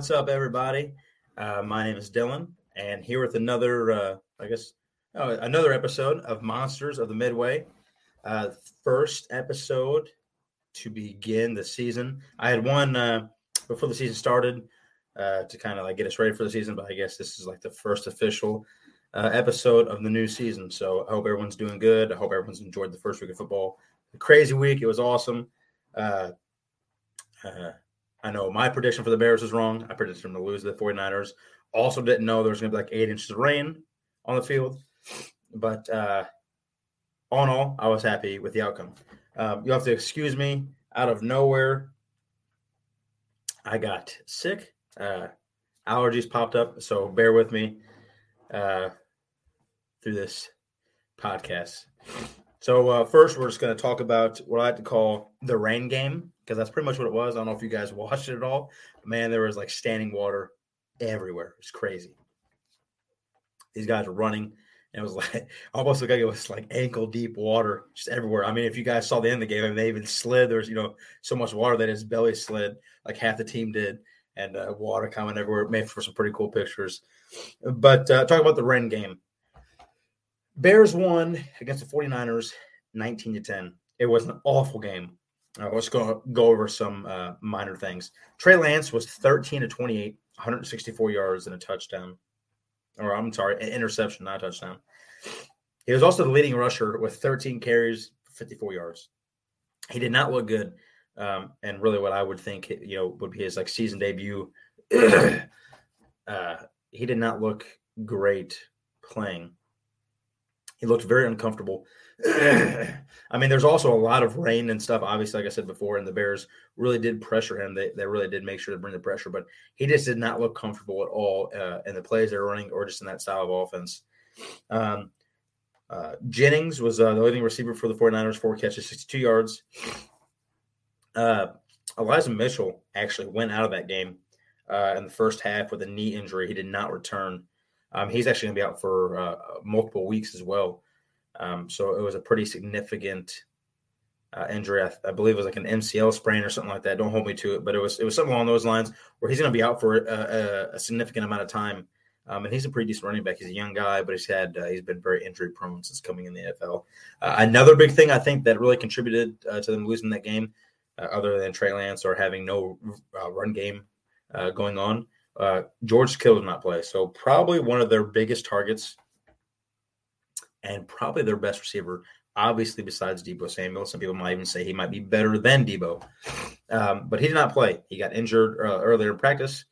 What's up, everybody? Uh, my name is Dillon, and here with another, uh, I guess, oh, another episode of Monsters of the Midway. Uh, first episode to begin the season. I had one uh, before the season started uh, to kind of like get us ready for the season, but I guess this is like the first official episode of the new season. So I hope everyone's doing good. I hope everyone's enjoyed the first week of football. A crazy week. It was awesome. Uh, I know my prediction for the Bears was wrong. I predicted them to lose to the 49ers. Also didn't know there was going to be like eight inches of rain on the field. But uh, all in all, I was happy with the outcome. Um, you'll have to excuse me. Out of nowhere, I got sick. Uh, allergies popped up, so bear with me uh, through this podcast. So uh, first, we're just going to talk about what I like to call the rain game because that's pretty much what it was. I don't know if you guys watched it at all. Man, there was like standing water everywhere. It's crazy. These guys are running and it was like almost like it was like ankle deep water just everywhere. I mean, if you guys saw the end of the game, I mean, they even slid. There was you know so much water that his belly slid, like half the team did, and uh, water coming everywhere. It made for some pretty cool pictures. But uh, talk about the rain game. Bears won against the 49ers 19 to 10. It was an awful game. Uh, let's go go over some uh, minor things. Trey Lance was 13 to 28, 164 yards and a touchdown or I'm sorry, an interception, not a touchdown. He was also the leading rusher with 13 carries, 54 yards. He did not look good, um, and really, what I would think, you know, would be his like season debut. uh, he did not look great playing. He looked very uncomfortable. I mean, there's also a lot of rain and stuff. Obviously, like I said before, and the Bears really did pressure him. They, they really did make sure to bring the pressure, but he just did not look comfortable at all uh, in the plays they were running or just in that style of offense. Um, uh, Jennings was uh, the leading receiver for the 49ers, four catches, 62 yards. Uh, Elijah Mitchell actually went out of that game uh, in the first half with a knee injury. He did not return. Um, he's actually going to be out for uh, multiple weeks as well. Um, so it was a pretty significant uh, injury. I, I, believe it was like an MCL sprain or something like that. Don't hold me to it, but it was it was something along those lines where he's going to be out for a, a, a, significant amount of time. Um, and he's a pretty decent running back. He's a young guy, but he's had uh, he's been very injury prone since coming in the NFL. Uh, another big thing I think that really contributed uh, to them losing that game, uh, other than Trey Lance or having no uh, run game going on, George Kittle did not play. So probably one of their biggest targets and probably their best receiver, obviously besides Deebo Samuel. Some people might even say he might be better than Deebo, um, but he did not play. He got injured uh, earlier in practice.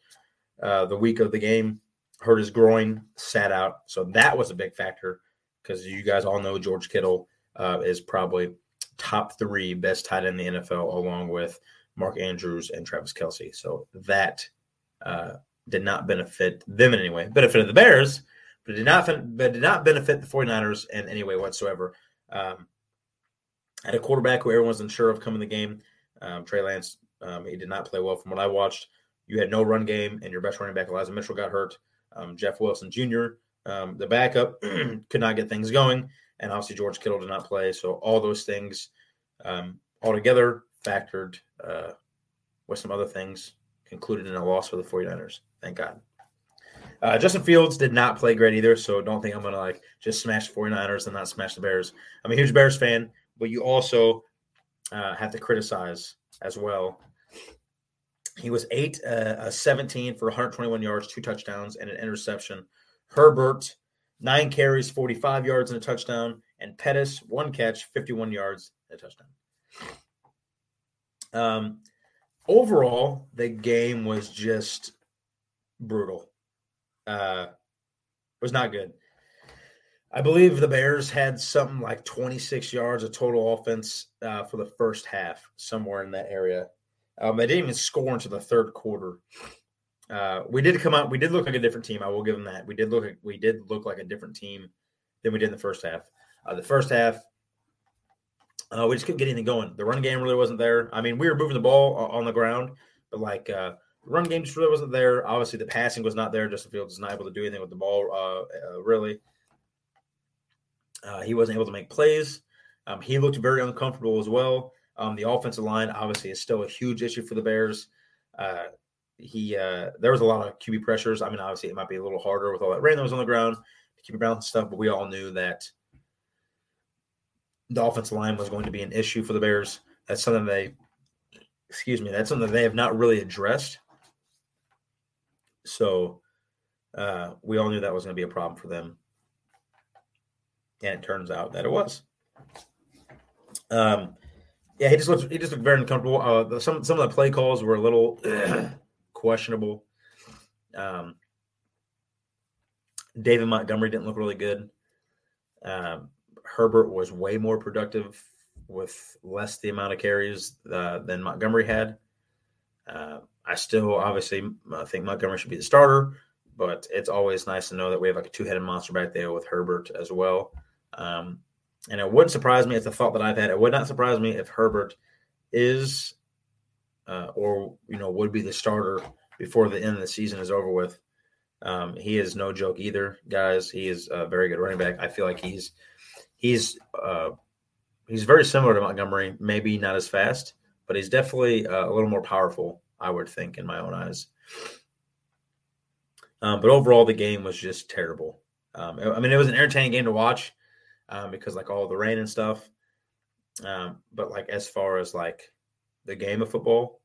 Uh, the week of the game, hurt his groin, sat out. So that was a big factor because you guys all know George Kittle uh, is probably top three best tight end in the NFL, along with Mark Andrews and Travis Kelce. So that uh, did not benefit them in any way. Benefited the Bears but did not but did not benefit the 49ers in any way whatsoever. Um, had a quarterback who everyone was unsure of coming the game. Um, Trey Lance, um, he did not play well from what I watched. You had no run game, and your best running back, Elijah Mitchell, got hurt. Um, Jeff Wilson Jr., um, the backup, could not get things going. And obviously, George Kittle did not play. So, all those things um, altogether factored uh, with some other things concluded in a loss for the 49ers. Thank God. Uh, Justin Fields did not play great either, so don't think I'm going to like just smash the 49ers and not smash the Bears. I'm a huge Bears fan, but you also uh, have to criticize as well. He was 8 uh, 17 for 121 yards, two touchdowns, and an interception. Herbert, nine carries, 45 yards, and a touchdown. And Pettis, one catch, 51 yards, and a touchdown. Um, overall, the game was just brutal uh, was not good. I believe the Bears had something like 26 yards of total offense uh, for the first half, somewhere in that area. Um, they didn't even score until the third quarter. Uh, we did come out. We did look like a different team. I will give them that. We did look. we did look like a different team than we did in the first half. Uh, the first half, uh, we just couldn't get anything going. The run game really wasn't there. I mean, we were moving the ball on the ground, but like uh, run game just really wasn't there. Obviously, the passing was not there. Justin Fields was not able to do anything with the ball, uh, uh, really. Uh, he wasn't able to make plays. Um, he looked very uncomfortable as well. Um, the offensive line obviously is still a huge issue for the Bears. Uh, he uh, there was a lot of QB pressures. I mean, obviously it might be a little harder with all that rain that was on the ground to keep around and stuff, but we all knew that the offensive line was going to be an issue for the Bears. That's something they, excuse me, that's something they have not really addressed. So uh, we all knew that was going to be a problem for them, and it turns out that it was. Um, yeah, he just looked he just looked very uncomfortable. Uh, some some of the play calls were a little questionable. Um, David Montgomery didn't look really good. Um, Herbert was way more productive with less the amount of carries uh, than Montgomery had. Uh, I still obviously I think Montgomery should be the starter, but it's always nice to know that we have like a two-headed monster back there with Herbert as well. Um, and it wouldn't surprise me. It's a thought that I've had. It would not surprise me if Herbert is uh, or you know would be the starter before the end of the season is over with. Um, he is no joke either, guys. He is a very good running back. I feel like he's he's uh, he's very similar to Montgomery. Maybe not as fast, but he's definitely uh, a little more powerful. I would think, in my own eyes. Um, but overall, the game was just terrible. Um, I mean, it was an entertaining game to watch um, because like all the rain and stuff. Um, but like as far as like the game of football,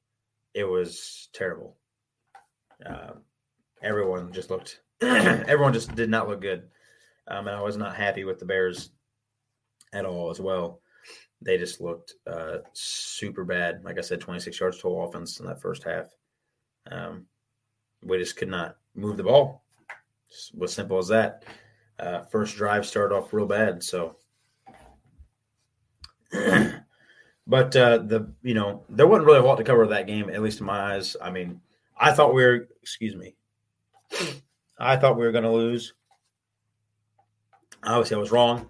it was terrible. Uh, everyone just looked. everyone just did not look good, um, and I was not happy with the Bears at all as well. They just looked uh, super bad. Like I said, 26 yards total offense in that first half. Um, we just could not move the ball. Was simple as that uh, first drive started off real bad. So, but uh, the you know there wasn't really a lot to cover that game, at least in my eyes. I mean, I thought we were excuse me, I thought we were going to lose. Obviously, I was wrong.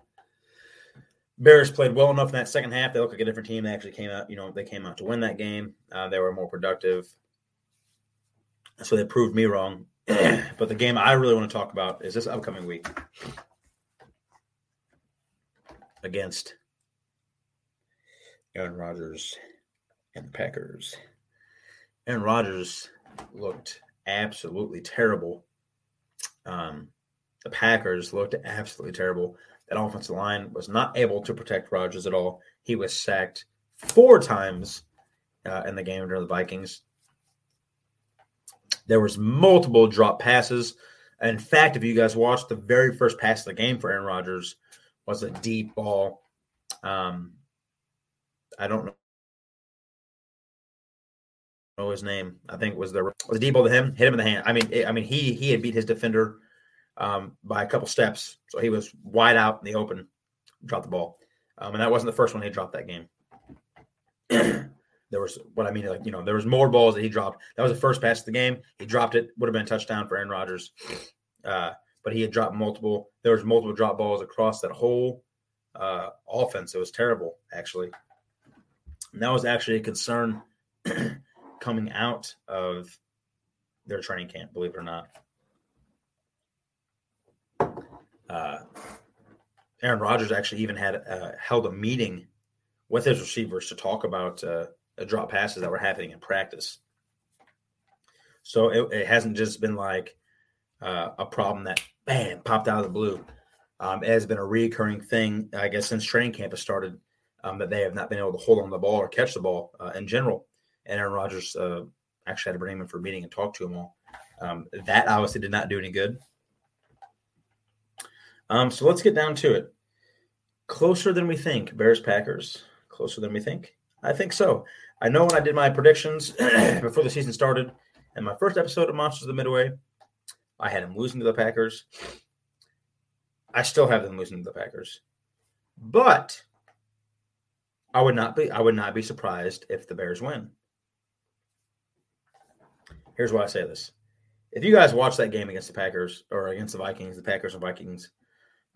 Bears played well enough in that second half. They looked like a different team. They actually came out, you know, they came out to win that game. Uh, they were more productive. So they proved me wrong. but the game I really want to talk about is this upcoming week against Aaron Rodgers and the Packers. Aaron Rodgers looked absolutely terrible. Um, the Packers looked absolutely terrible. That offensive line was not able to protect Rodgers at all. He was sacked four times uh, in the game during the Vikings. There was multiple drop passes. In fact, if you guys watched the very first pass of the game for Aaron Rodgers was a deep ball. Um, I don't know know his name. I think was the was a deep ball to him, hit him in the hand. I mean, it, I mean he he had beat his defender um, by a couple steps, so he was wide out in the open, dropped the ball, um, and that wasn't the first one he dropped that game. There was what I mean, like you know, there was more balls that he dropped. That was the first pass of the game. He dropped it. Would have been a touchdown for Aaron Rodgers. Uh, but he had dropped multiple. There was multiple drop balls across that whole uh, offense. It was terrible, actually. And that was actually a concern coming out of their training camp. Believe it or not. Uh, Aaron Rodgers actually even had uh, held a meeting with his receivers to talk about uh, drop passes that were happening in practice. So it, it hasn't just been like uh, a problem that bam popped out of the blue. Um, it has been a recurring thing, I guess, since training camp has started um, that they have not been able to hold on the ball or catch the ball uh, in general. And Aaron Rodgers uh, actually had to bring him in for a meeting and talk to them all. Um, that obviously did not do any good. Um, so let's get down to it. Closer than we think, Bears Packers. Closer than we think. I think so. I know when I did my predictions before the season started, and my first episode of Monsters of the Midway, I had them losing to the Packers. I still have them losing to the Packers, but I would not be I would not be surprised if the Bears win. Here's why I say this: If you guys watch that game against the Packers or against the Vikings, the Packers and Vikings,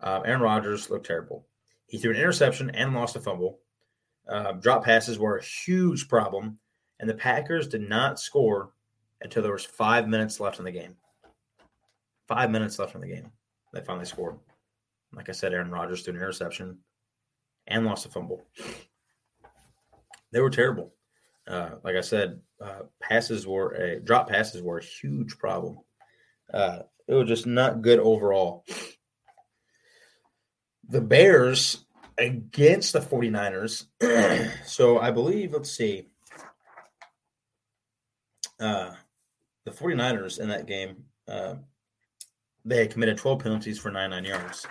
uh, Aaron Rodgers looked terrible. He threw an interception and lost a fumble. Uh, drop passes were a huge problem, and the Packers did not score until there was five minutes left in the game. Five minutes left in the game, they finally scored. Like I said, Aaron Rodgers threw an interception and lost a fumble. They were terrible. Uh, like I said, uh, passes were a drop passes were a huge problem. Uh, it was just not good overall. The Bears against the 49ers. so I believe, let's see, uh, the 49ers in that game, uh, they committed 12 penalties for 99 yards.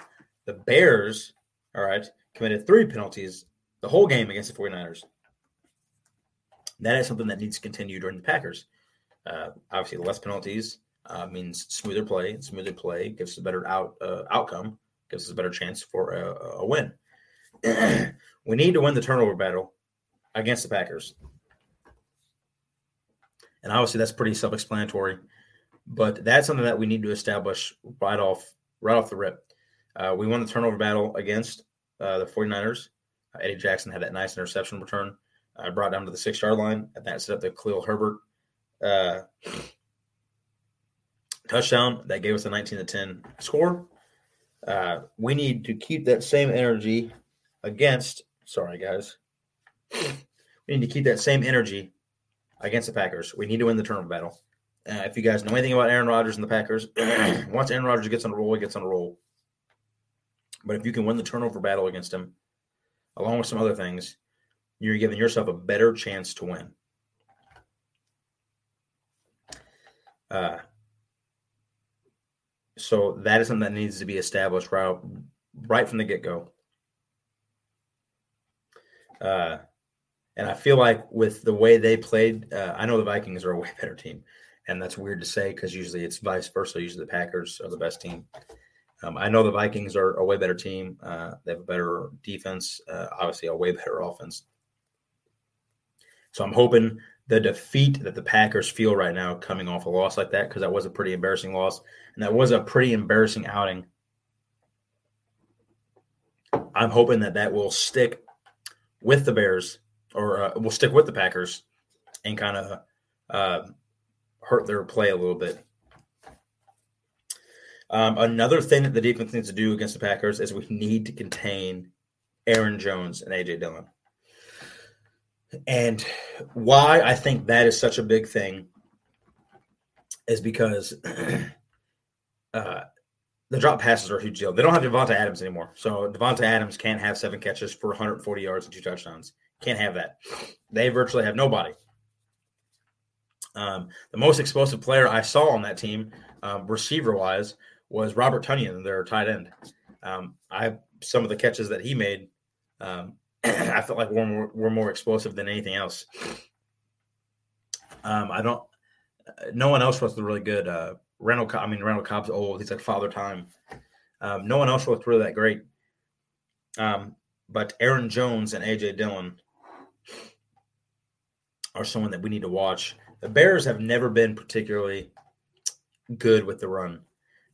The Bears, all right, committed three penalties the whole game against the 49ers. That is something that needs to continue during the Packers. Uh, obviously, less penalties uh, means smoother play. Smoother play gives a better out uh, outcome, gives us a better chance for a, a win. we need to win the turnover battle against the Packers. And obviously that's pretty self-explanatory, but that's something that we need to establish right off right off the rip. Uh, we won the turnover battle against uh, the 49ers. Uh, Eddie Jackson had that nice interception return. I uh, brought down to the six yard line, and that set up the Khalil Herbert uh, touchdown that gave us a 19 to 10 score. Uh, we need to keep that same energy against, sorry, guys. We need to keep that same energy against the Packers. We need to win the turnover battle. Uh, if you guys know anything about Aaron Rodgers and the Packers, once Aaron Rodgers gets on a roll, he gets on a roll. But if you can win the turnover battle against him, along with some other things, you're giving yourself a better chance to win. Uh, so that is something that needs to be established right, right from the get go. Uh, and I feel like with the way they played, uh, I know the Vikings are a way better team, and that's weird to say because usually it's vice versa. Usually the Packers are the best team. Um, I know the Vikings are a way better team. Uh, they have a better defense, uh, obviously a way better offense. So I'm hoping the defeat that the Packers feel right now coming off a loss like that, because that was a pretty embarrassing loss, and that was a pretty embarrassing outing. I'm hoping that that will stick with the Bears or uh, will stick with the Packers and kind of uh, hurt their play a little bit. Um, another thing that the defense needs to do against the Packers is we need to contain Aaron Jones and AJ Dillon. And why I think that is such a big thing is because uh, the drop passes are a huge deal. They don't have Davante Adams anymore. So Davante Adams can't have seven catches for 140 yards and two touchdowns. Can't have that. They virtually have nobody. Um, the most explosive player I saw on that team, um, receiver wise, was Robert Tonyan, their tight end. Um, I some of the catches that he made, um, I felt like were more, were more explosive than anything else. Um, I don't. No one else was really good. Uh, Randall, I mean Randall Cobb's old. He's like father time. Um, no one else looked really that great. Um, but Aaron Jones and AJ Dillon are someone that we need to watch. The Bears have never been particularly good with the run.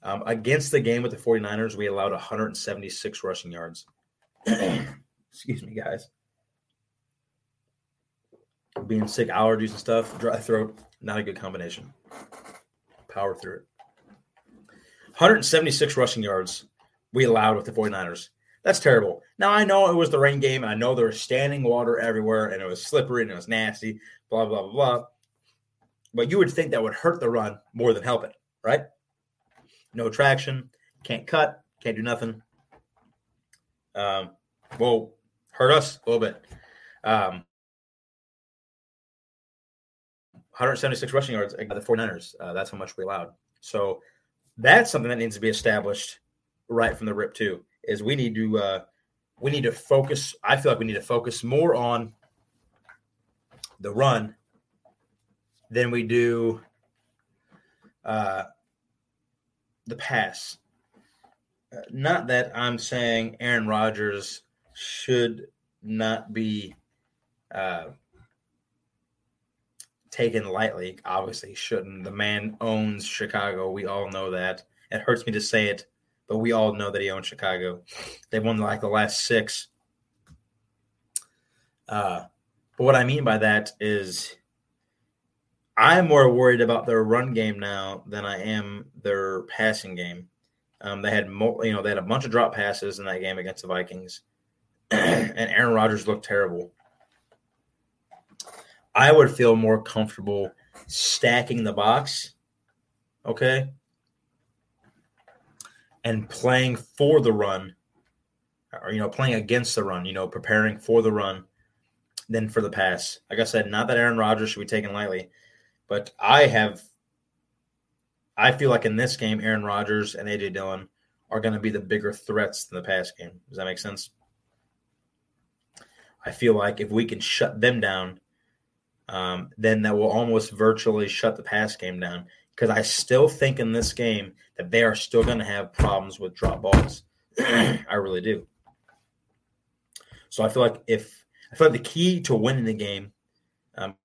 Um, against the game with the 49ers, we allowed 176 rushing yards. Excuse me, guys. Being sick, allergies and stuff, dry throat, not a good combination. Power through it. 176 rushing yards we allowed with the 49ers. That's terrible. Now I know it was the rain game, and I know there was standing water everywhere, and it was slippery and it was nasty, blah blah blah blah. But you would think that would hurt the run more than help it, right? No traction, can't cut, can't do nothing. Um, well, hurt us a little bit. Um, 176 rushing yards against the 49ers. Uh, that's how much we allowed. So that's something that needs to be established right from the rip too is we need to uh, we need to focus. I feel like we need to focus more on the run than we do uh, the pass. Uh, not that I'm saying Aaron Rodgers should not be uh, taken lightly. Obviously, shouldn't. The man owns Chicago. We all know that. It hurts me to say it but we all know that he owns Chicago. They won like the last six. Uh, but what I mean by that is I'm more worried about their run game now than I am their passing game. Um, they had, you know, they had a bunch of drop passes in that game against the Vikings. and Aaron Rodgers looked terrible, I would feel more comfortable stacking the box, okay, and playing for the run, or you know, playing against the run, you know, preparing for the run, than for the pass. Like I said, not that Aaron Rodgers should be taken lightly, but I have, I feel like in this game, Aaron Rodgers and AJ Dillon are going to be the bigger threats than the pass game. Does that make sense? I feel like if we can shut them down, um, then that will almost virtually shut the pass game down. Because I still think in this game that they are still going to have problems with drop balls. I really do. So I feel like if I feel like the key to winning the game, um,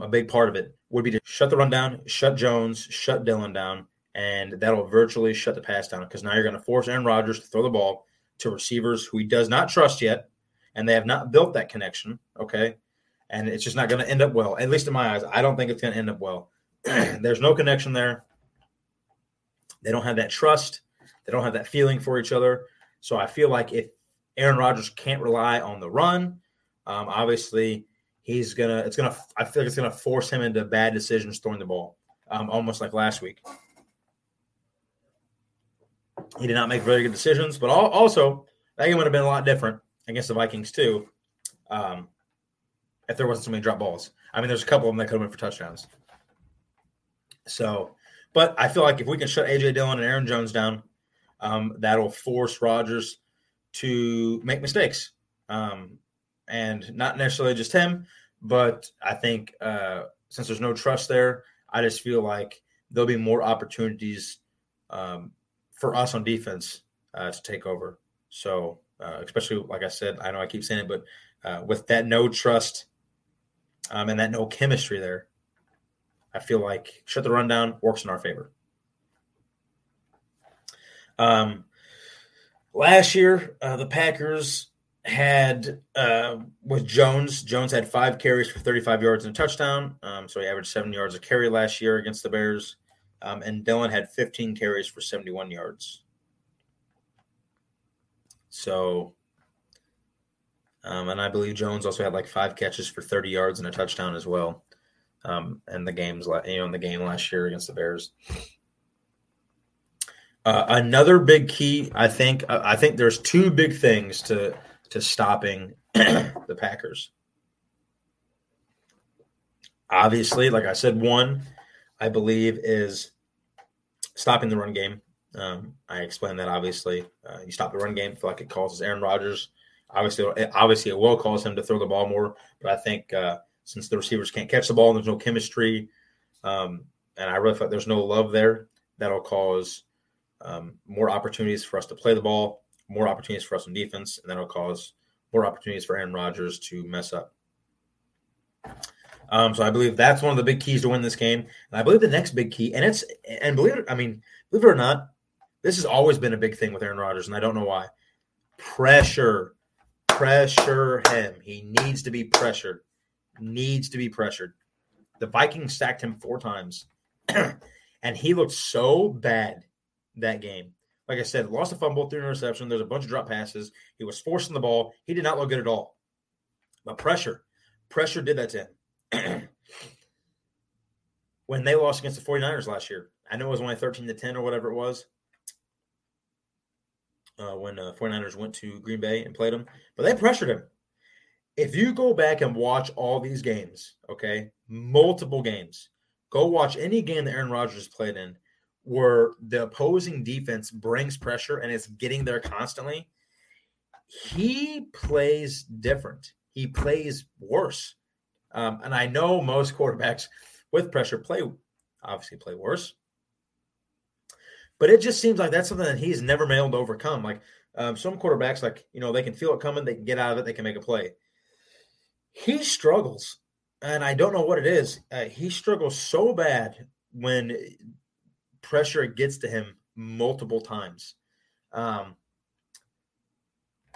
a big part of it would be to shut the run down, shut Jones, shut Dillon down, and that'll virtually shut the pass down because now you're going to force Aaron Rodgers to throw the ball to receivers who he does not trust yet, and they have not built that connection. Okay. And it's just not going to end up well. At least in my eyes, I don't think it's going to end up well. There's no connection there. They don't have that trust. They don't have that feeling for each other. So I feel like if Aaron Rodgers can't rely on the run, um, obviously he's gonna. It's gonna. I feel like it's gonna force him into bad decisions throwing the ball, um, almost like last week. He did not make very good decisions, but also that game would have been a lot different against the Vikings too, um, if there wasn't so many drop balls. I mean, there's a couple of them that could have been for touchdowns. So, but I feel like if we can shut AJ Dillon and Aaron Jones down, um, that'll force Rodgers to make mistakes, um, and not necessarily just him, but I think uh, since there's no trust there, I just feel like there'll be more opportunities um, for us on defense uh, to take over. So, uh, especially like I said, I know I keep saying it, but uh, with that no trust um, and that no chemistry there, I feel like shut the rundown works in our favor. Um, last year, uh, the Packers had uh, with Jones. Jones had five carries for 35 yards and a touchdown. Um, so he averaged seven yards a carry last year against the Bears. Um, and Dillon had 15 carries for 71 yards. So, um, and I believe Jones also had like five catches for 30 yards and a touchdown as well. Um, and the games, you know, in the game last year against the Bears. Uh, another big key, I think, uh, I think there's two big things to to stopping the Packers. Obviously, like I said, one I believe, is stopping the run game. Um, I explained that obviously. Uh, you stop the run game, feel like it causes Aaron Rodgers. Obviously, obviously, it will cause him to throw the ball more. But I think uh, since the receivers can't catch the ball and there's no chemistry, um, and I really feel like there's no love there, that'll cause um, more opportunities for us to play the ball, more opportunities for us on defense, and that'll cause more opportunities for Aaron Rodgers to mess up. Um, so I believe that's one of the big keys to win this game. And I believe the next big key, and it's and believe it, I mean, believe it or not, this has always been a big thing with Aaron Rodgers, and I don't know why. Pressure, pressure him. He needs to be pressured. Needs to be pressured. The Vikings stacked him four times, and he looked so bad that game. Like I said, lost a fumble, threw an interception. There's a bunch of drop passes. He was forcing the ball. He did not look good at all. But pressure, pressure did that to him. when they lost against the 49ers last year. I know it was only 13 to 10 or whatever it was. Uh, when uh, 49ers went to Green Bay and played them, but they pressured him. If you go back and watch all these games, okay, multiple games, go watch any game that Aaron Rodgers played in where the opposing defense brings pressure and it's getting there constantly. He plays different. He plays worse. Um, and I know most quarterbacks with pressure play obviously play worse. But it just seems like that's something that he's never been able to overcome. Like um, some quarterbacks, like you know, they can feel it coming, they can get out of it, they can make a play. He struggles, and I don't know what it is. Uh, he struggles so bad when pressure gets to him multiple times. Um,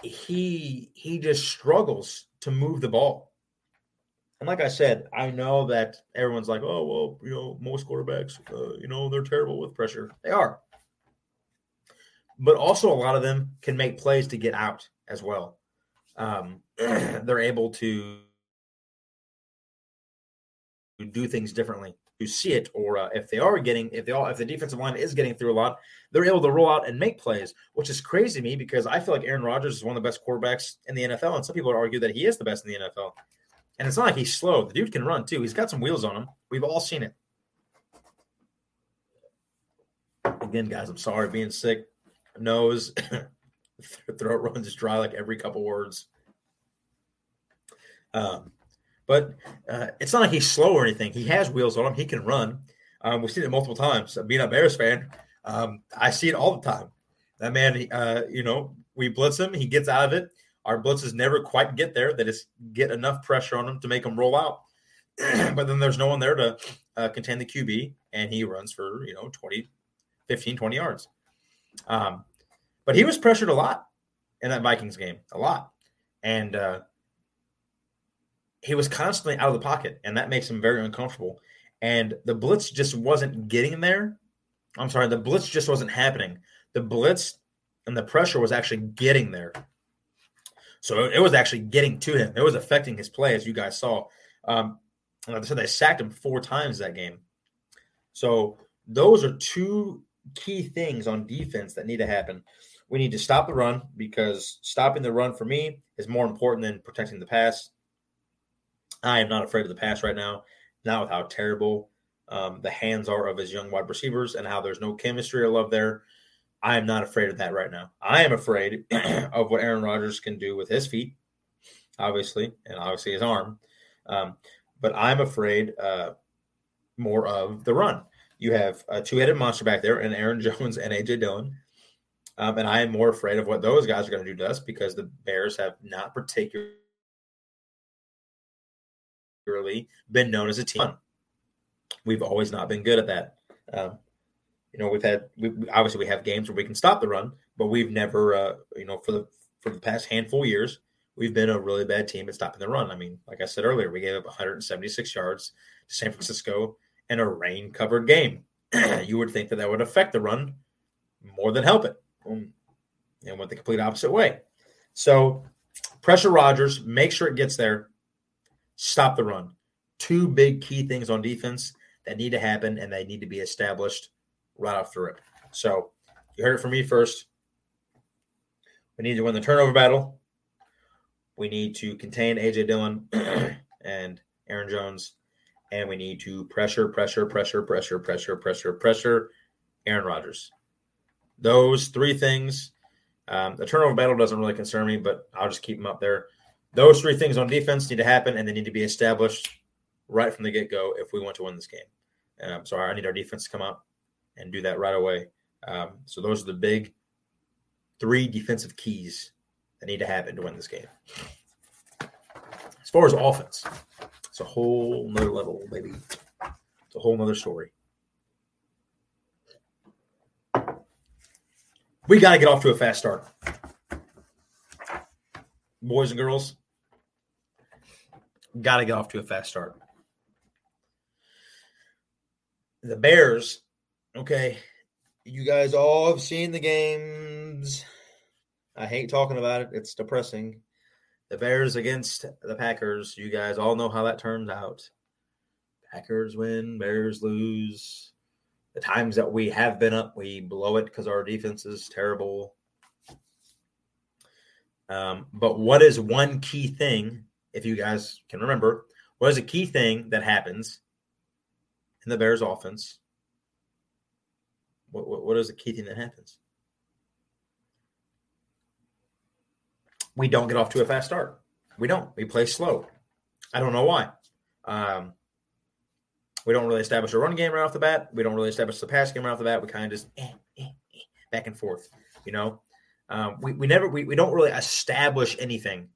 he he just struggles to move the ball. And like I said, I know that everyone's like, oh, well, you know, most quarterbacks, uh, you know, they're terrible with pressure. They are. but also a lot of them can make plays to get out as well. Um, they're able to do things differently to see it, or uh, if they are getting, if they all, if the defensive line is getting through a lot, they're able to roll out and make plays, which is crazy to me because I feel like Aaron Rodgers is one of the best quarterbacks in the NFL, and some people argue that he is the best in the NFL. And it's not like he's slow; the dude can run too. He's got some wheels on him. We've all seen it. Again, guys, I'm sorry being sick. Nose, throat runs dry like every couple words. Um, but uh, it's not like he's slow or anything. He has wheels on him. He can run. Um, we've seen it multiple times. Being a Bears fan, um, I see it all the time. That man, uh, you know, we blitz him. He gets out of it. Our blitzes never quite get there. They just get enough pressure on them to make them roll out. but then there's no one there to uh, contain the QB, and he runs for, you know, 20, 15, 20 yards. Um, but he was pressured a lot in that Vikings game, a lot. And uh, he was constantly out of the pocket, and that makes him very uncomfortable. And the blitz just wasn't getting there. I'm sorry, the blitz just wasn't happening. The blitz and the pressure was actually getting there. So it was actually getting to him. It was affecting his play, as you guys saw. Um, like I said, they sacked him four times that game. So those are two key things on defense that need to happen. We need to stop the run because stopping the run for me is more important than protecting the pass. I am not afraid of the pass right now, not with how terrible um, the hands are of his young wide receivers and how there's no chemistry or love there. I am not afraid of that right now. I am afraid of what Aaron Rodgers can do with his feet, obviously, and obviously his arm. Um, but I'm afraid uh, more of the run. You have a two headed monster back there, and Aaron Jones and AJ Dillon. Um, and I am more afraid of what those guys are going to do to us because the Bears have not particularly been known as a team. We've always not been good at that. Um, you know, we've had we, obviously we have games where we can stop the run, but we've never, uh, you know, for the for the past handful of years, we've been a really bad team at stopping the run. I mean, like I said earlier, we gave up 176 yards to San Francisco in a rain covered game. you would think that that would affect the run more than help it, um, and went the complete opposite way. So, pressure Rodgers, make sure it gets there, stop the run. Two big key things on defense that need to happen and they need to be established right off the rip. So you heard it from me first. We need to win the turnover battle. We need to contain AJ Dillon and Aaron Jones. And we need to pressure, pressure, pressure, pressure, pressure, pressure, pressure Aaron Rodgers. Those three things. Um, the turnover battle doesn't really concern me, but I'll just keep them up there. Those three things on defense need to happen and they need to be established right from the get go if we want to win this game. Um, so I need our defense to come up and do that right away. Um, so those are the big three defensive keys that need to happen to win this game. As far as offense, it's a whole nother level, baby. It's a whole nother story. We got to get off to a fast start. Boys and girls, got to get off to a fast start. The Bears, okay, you guys all have seen the games. I hate talking about it. It's depressing. The Bears against the Packers. You guys all know how that turns out. Packers win, Bears lose. The times that we have been up, we blow it because our defense is terrible. Um, but what is one key thing, if you guys can remember, what is a key thing that happens in the Bears offense? What, what, what is the key thing that happens? We don't get off to a fast start. We don't. We play slow. I don't know why. Um, we don't really establish a run game right off the bat. We don't really establish the pass game right off the bat. We kind of just eh, eh, eh, back and forth. You know, um, we, we never we, we don't really establish anything.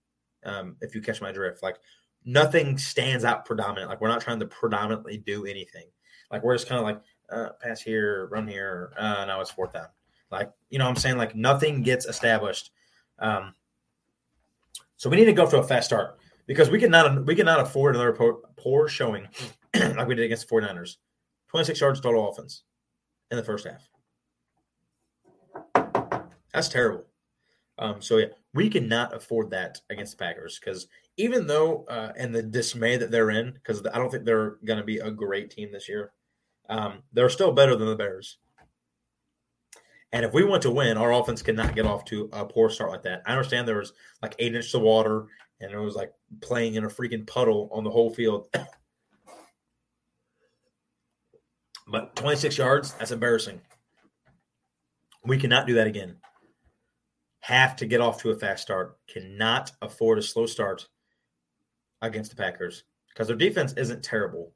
Um, if you catch my drift, like nothing stands out predominant. Like we're not trying to predominantly do anything. Like we're just kind of like uh, pass here, run here. Uh, now it's fourth down. Like you know, I'm saying like nothing gets established. Um, so we need to go to a fast start because we cannot we cannot afford another poor, poor showing like we did against the 49ers. 26 yards total offense in the first half. That's terrible. Um, so yeah, we cannot afford that against the Packers because even though uh, and the dismay that they're in, because I don't think they're going to be a great team this year, um, they're still better than the Bears. And if we want to win, our offense cannot get off to a poor start like that. I understand there was like eight inches of water and it was like playing in a freaking puddle on the whole field. but 26 yards, that's embarrassing. We cannot do that again have to get off to a fast start, cannot afford a slow start against the Packers because their defense isn't terrible.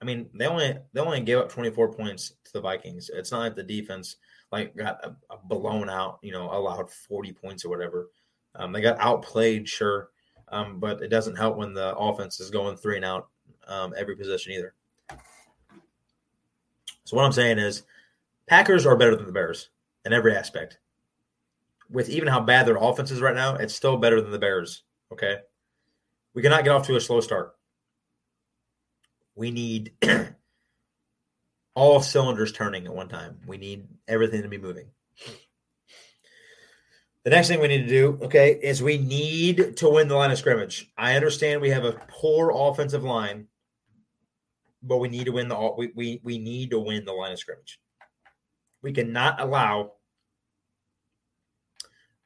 I mean, they only they only gave up 24 points to the Vikings. It's not like the defense like got a, a blown out, you know, allowed 40 points or whatever. Um, they got outplayed, sure, um, but it doesn't help when the offense is going three and out um, every position either. So what I'm saying is, Packers are better than the Bears in every aspect with even how bad their offense is right now, it's still better than the Bears. Okay. We cannot get off to a slow start. We need all cylinders turning at one time. We need everything to be moving. The next thing we need to do, okay, is we need to win the line of scrimmage. I understand we have a poor offensive line, but we need to win the we we, we need to win the line of scrimmage. We cannot allow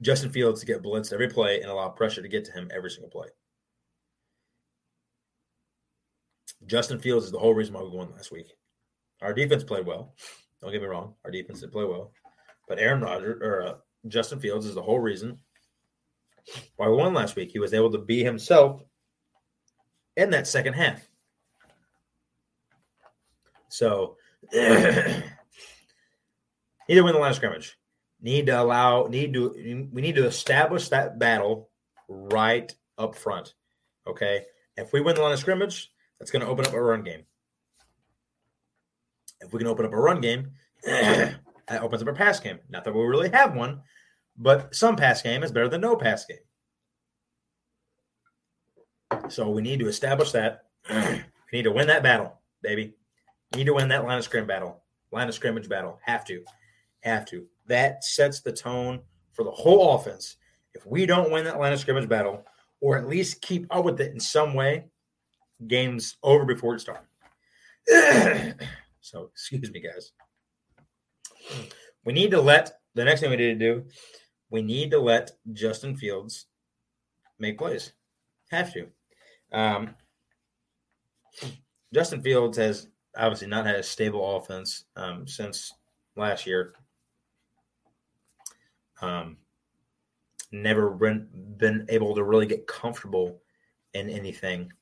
Justin Fields to get blitzed every play and allow pressure to get to him every single play. Justin Fields is the whole reason why we won last week. Our defense played well. Don't get me wrong, our defense did play well, but Aaron Rodgers or uh, Justin Fields is the whole reason why we won last week. He was able to be himself in that second half. So, either win the line of scrimmage need to allow need to we need to establish that battle right up front. Okay. If we win the line of scrimmage, that's going to open up a run game. If we can open up a run game, that opens up a pass game. Not that we really have one, but some pass game is better than no pass game. So we need to establish that. we need to win that battle, baby. We need to win that line of scrimmage battle, line of scrimmage battle. Have to, have to that sets the tone for the whole offense. If we don't win that line of scrimmage battle, or at least keep up with it in some way, game's over before it starts. so, excuse me, guys. We need to let the next thing we need to do, we need to let Justin Fields make plays. Have to. Um, Justin Fields has obviously not had a stable offense um, since last year. Um, never been able to really get comfortable in anything.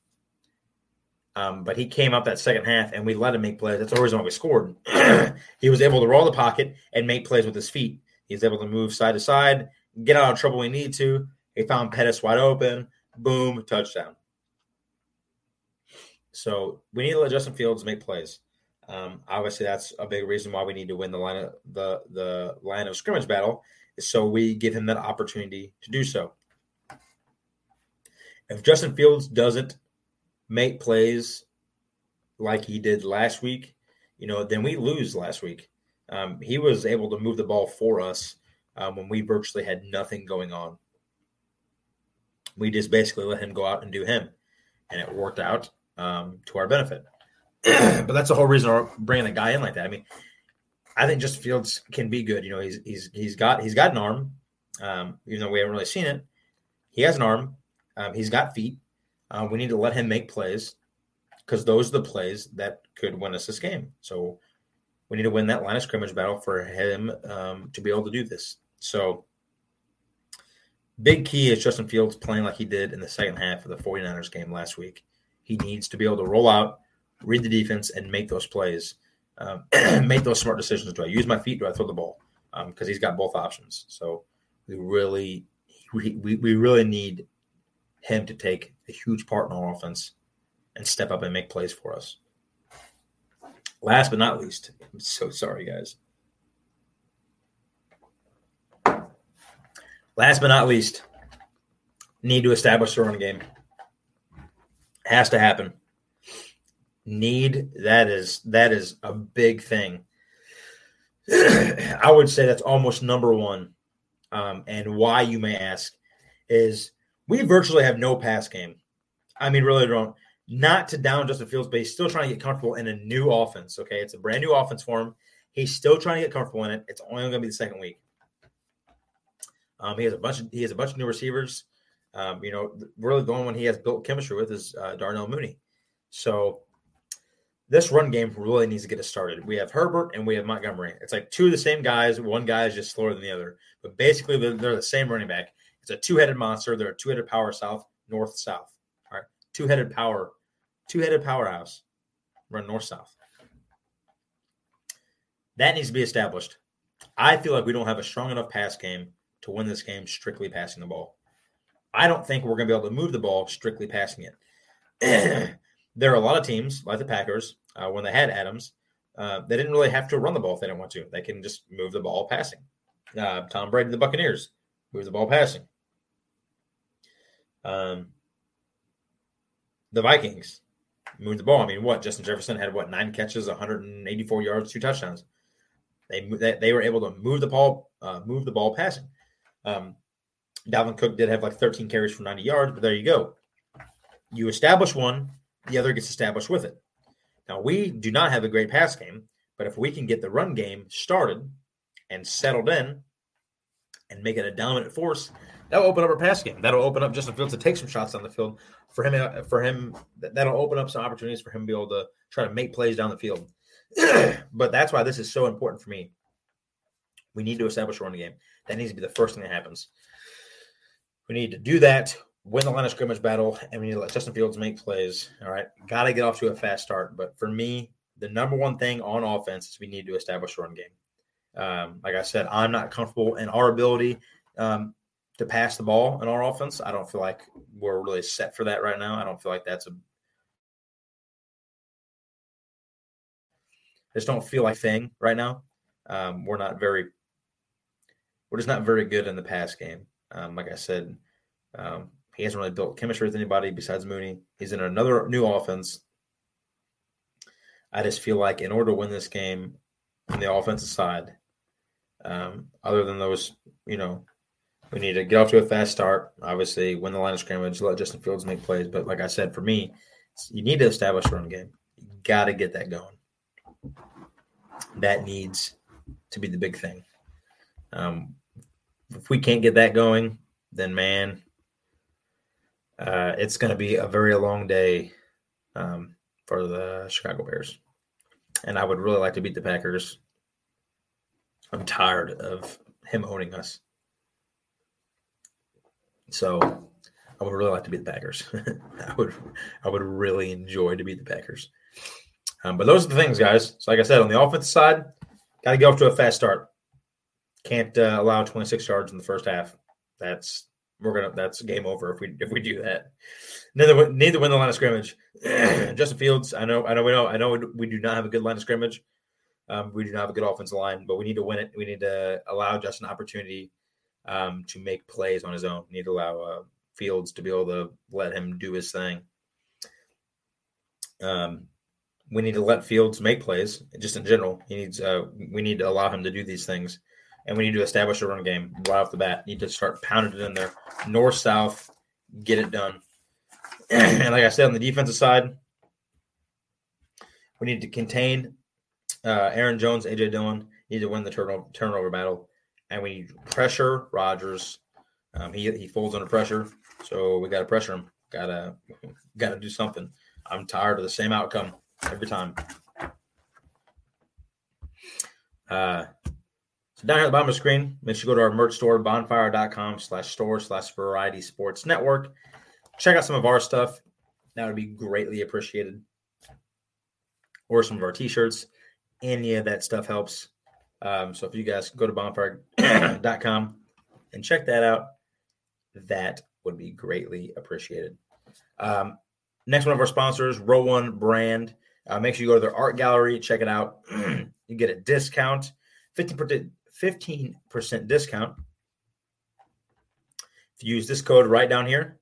Um, but he came up that second half and we let him make plays. That's the reason why we scored. he was able to roll the pocket and make plays with his feet. He's able to move side to side, get out of trouble when he need to. He found Pettis wide open. Boom, touchdown. So we need to let Justin Fields make plays. Um, obviously, that's a big reason why we need to win the line of the the line of scrimmage battle so we give him that opportunity to do so. If Justin Fields doesn't make plays like he did last week, you know, then we lose last week. Um, he was able to move the ball for us um, when we virtually had nothing going on. We just basically let him go out and do him, and it worked out um, to our benefit. but that's the whole reason we're bringing a guy in like that. I mean, I think Justin Fields can be good. You know, he's he's he's got he's got an arm, um, even though we haven't really seen it. He has an arm. Um, he's got feet. Uh, we need to let him make plays because those are the plays that could win us this game. So we need to win that line of scrimmage battle for him um, to be able to do this. So big key is Justin Fields playing like he did in the second half of the 49ers game last week. He needs to be able to roll out, read the defense, and make those plays um, make those smart decisions. Do I use my feet? Do I throw the ball? Because um, he's got both options. So we really, we, we really need him to take a huge part in our offense and step up and make plays for us. Last but not least, I'm so sorry, guys. Last but not least, need to establish the run game. Has to happen need that is that is a big thing i would say that's almost number one um, and why you may ask is we virtually have no pass game. I mean, really don't. Not to down Justin Fields, but he's still trying to get comfortable in a new offense. Okay, it's a brand new offense for him. He's still trying to get comfortable in it. It's only going to be the second week. Um, he has a bunch of he has a bunch of new receivers. Um, you know, really the only one he has built chemistry with is uh, Darnell Mooney. So this run game really needs to get us started. We have Herbert and we have Montgomery. It's like two of the same guys. One guy is just slower than the other, but basically they're, they're the same running back. It's a two-headed monster. They're a two-headed power south, north, south. All right, two-headed power, two-headed powerhouse. Run north, south. That needs to be established. I feel like we don't have a strong enough pass game to win this game strictly passing the ball. I don't think we're going to be able to move the ball strictly passing it. there are a lot of teams like the Packers uh, when they had Adams, uh, they didn't really have to run the ball if they didn't want to. They can just move the ball passing. Uh, Tom Brady, the Buccaneers, move the ball passing. Um, the Vikings moved the ball. I mean, what Justin Jefferson had what nine catches, 184 yards, two touchdowns. They they, were able to move the ball, uh, move the ball passing. Um, Dalvin Cook did have like 13 carries for 90 yards, but there you go. You establish one, the other gets established with it. Now, we do not have a great pass game, but if we can get the run game started and settled in and make it a dominant force, that'll open up our pass game. That'll open up Justin Fields to take some shots down the field for him. For him, that'll open up some opportunities for him to be able to try to make plays down the field. but that's why this is so important for me. We need to establish a run game. That needs to be the first thing that happens. We need to do that, win the line of scrimmage battle, and we need to let Justin Fields make plays. All right. Got to get off to a fast start. But for me, the number one thing on offense is we need to establish a run game. Um, like I said, I'm not comfortable in our ability um, to pass the ball in our offense. I don't feel like we're really set for that right now. I don't feel like that's a I just don't feel like thing right now. Um, we're not very we're just not very good in the pass game. Um, like I said, um, he hasn't really built chemistry with anybody besides Mooney. He's in another new offense. I just feel like in order to win this game on the offensive side, um, other than those, you know, we need to get off to a fast start. Obviously, win the line of scrimmage, let Justin Fields make plays. But like I said, for me, you need to establish a run game. You got to get that going. That needs to be the big thing. Um, if we can't get that going, then man, uh, it's going to be a very long day um, for the Chicago Bears. And I would really like to beat the Packers. I'm tired of him owning us. So I would really like to beat the Packers. I would I would really enjoy to beat the Packers. Um, but those are the things, guys. So like I said, on the offensive side, got to get off to a fast start. Can't uh, allow 26 yards in the first half. That's we're gonna that's game over if we if we do that. Neither need to win the line of scrimmage. Justin Fields, I know, I know, we know, I know, we do not have a good line of scrimmage. Um, we do not have a good offensive line, but we need to win it. We need to allow Justin opportunity um, to make plays on his own. Need to allow uh, Fields to be able to let him do his thing. Um, we need to let Fields make plays, just in general. He needs. Uh, we need to allow him to do these things and we need to establish a run game right off the bat. Need to start pounding it in there, north south, get it done. and like I said, on the defensive side, we need to contain uh, Aaron Jones, AJ Dillon. Need to win the turnover, turnover battle, and we pressure Rodgers. Um, he he folds under pressure, so we got to pressure him. Gotta gotta do something. I'm tired of the same outcome every time. Uh, so down here at the bottom of the screen, make sure you go to our merch store, bonfire.com slash store slash variety sports network. Check out some of our stuff. That would be greatly appreciated. Or some of our t-shirts. Any of that stuff helps. Um, so if you guys go to bonfire.com and check that out, that would be greatly appreciated. Um, next one of our sponsors, Row One Brand. Uh, make sure you go to their art gallery, check it out. you get a discount, 50%, 15% discount. If you use this code right down here,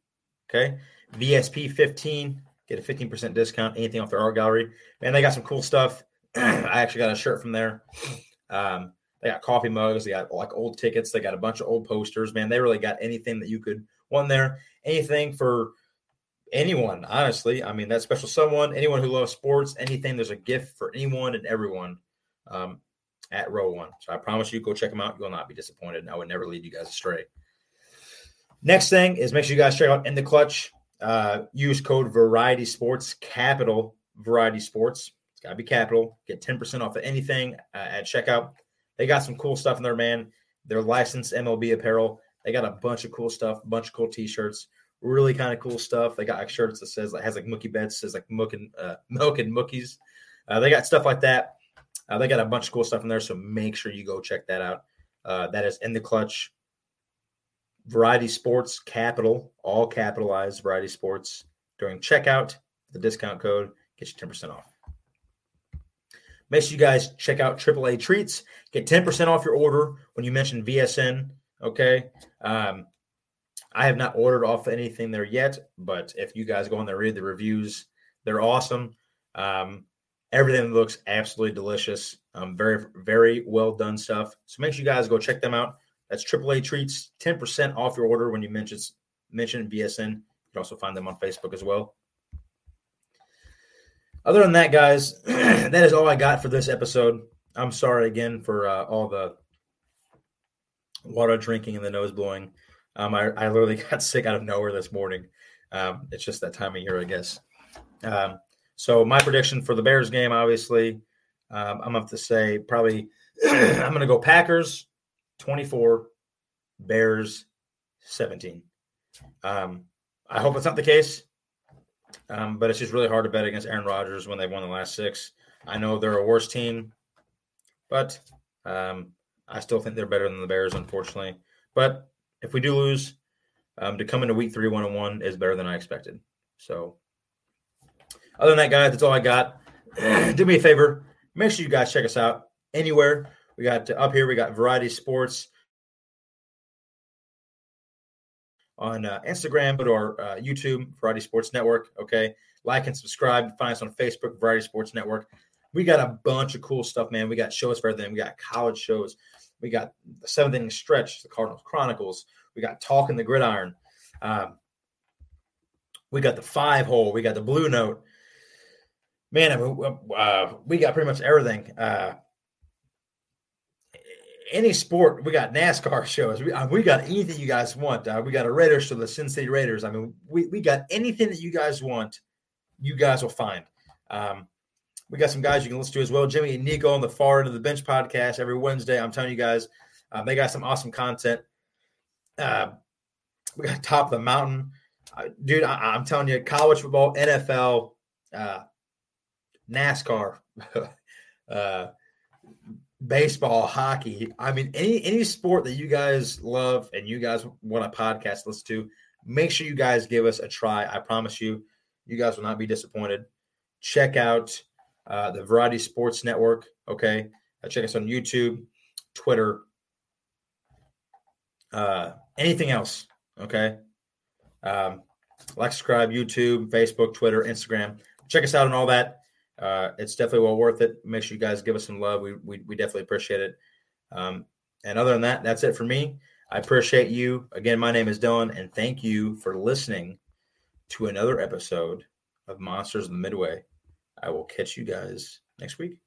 okay, VSP15, get a 15% discount, anything off their art gallery. And they got some cool stuff. I actually got a shirt from there. Um, They got coffee mugs. They got like old tickets. They got a bunch of old posters. Man, they really got anything that you could want there. Anything for anyone, honestly. I mean, that special someone, anyone who loves sports, anything. There's a gift for anyone and everyone um, at Row One. So I promise you, go check them out. You will not be disappointed. I would never lead you guys astray. Next thing is make sure you guys check out In the Clutch. Uh, use code Variety Sports, capital Variety Sports. It's got to be capital. Get 10% off of anything uh, at checkout. They got some cool stuff in there, man. They're licensed MLB apparel. They got a bunch of cool stuff, bunch of cool t-shirts, really kind of cool stuff. They got like shirts that says like has like Mookie Betts, says like Mook and uh, Milk and Mookies. Uh, they got stuff like that. Uh, they got a bunch of cool stuff in there, so make sure you go check that out. Uh, that is in the clutch. Variety Sports Capital, all capitalized Variety Sports during checkout. The discount code gets you ten percent off. Make sure you guys check out AAA Treats. Get 10% off your order when you mention VSN. Okay. Um, I have not ordered off anything there yet, but if you guys go on there, read the reviews, they're awesome. Um, everything looks absolutely delicious. Um, very, very well done stuff. So make sure you guys go check them out. That's AAA Treats, 10% off your order when you mention, mention VSN. You can also find them on Facebook as well. Other than that, guys, that is all I got for this episode. I'm sorry again for uh, all the water drinking and the nose blowing. Um, I, I literally got sick out of nowhere this morning. Um, it's just that time of year, I guess. Um, so my prediction for the Bears game, obviously, um, I'm up to say probably I'm going to go Packers 24, Bears 17. Um, I hope it's not the case. Um, but it's just really hard to bet against Aaron Rodgers when they've won the last six. I know they're a worse team, but um, I still think they're better than the Bears, unfortunately. But if we do lose, um, to come into week three one and one is better than I expected. So, other than that, guys, that's all I got. do me a favor, make sure you guys check us out anywhere. We got up here, we got Variety Sports on uh, Instagram, but our uh, YouTube, Variety Sports Network. Okay. Like and subscribe. Find us on Facebook, Variety Sports Network. We got a bunch of cool stuff, man. We got shows for everything. We got college shows. We got the seventh inning stretch, the Cardinals Chronicles. We got Talking the Gridiron. Um, we got the five hole. We got the blue note. Man, uh, we got pretty much everything. Uh, any sport, we got NASCAR shows. We, uh, we got anything you guys want. Uh, we got a Raiders show, the Sin City Raiders. I mean, we, we got anything that you guys want, you guys will find. Um, we got some guys you can listen to as well. Jimmy and Nico on the far end of the bench podcast every Wednesday. I'm telling you guys, um, they got some awesome content. Uh, we got top of the mountain, uh, dude. I, am telling you, college football, NFL, uh, NASCAR. Baseball, hockey. I mean, any any sport that you guys love and you guys want a podcast listen to, make sure you guys give us a try. I promise you, you guys will not be disappointed. Check out uh, the Variety Sports Network. Okay, uh, check us on YouTube, Twitter, uh, anything else. Okay, um, like, subscribe, YouTube, Facebook, Twitter, Instagram. Check us out on all that uh, it's definitely well worth it. Make sure you guys give us some love. We we, we definitely appreciate it. Um, and other than that, that's it for me. I appreciate you. Again, my name is Dillon, and thank you for listening to another episode of Monsters of the Midway. I will catch you guys next week.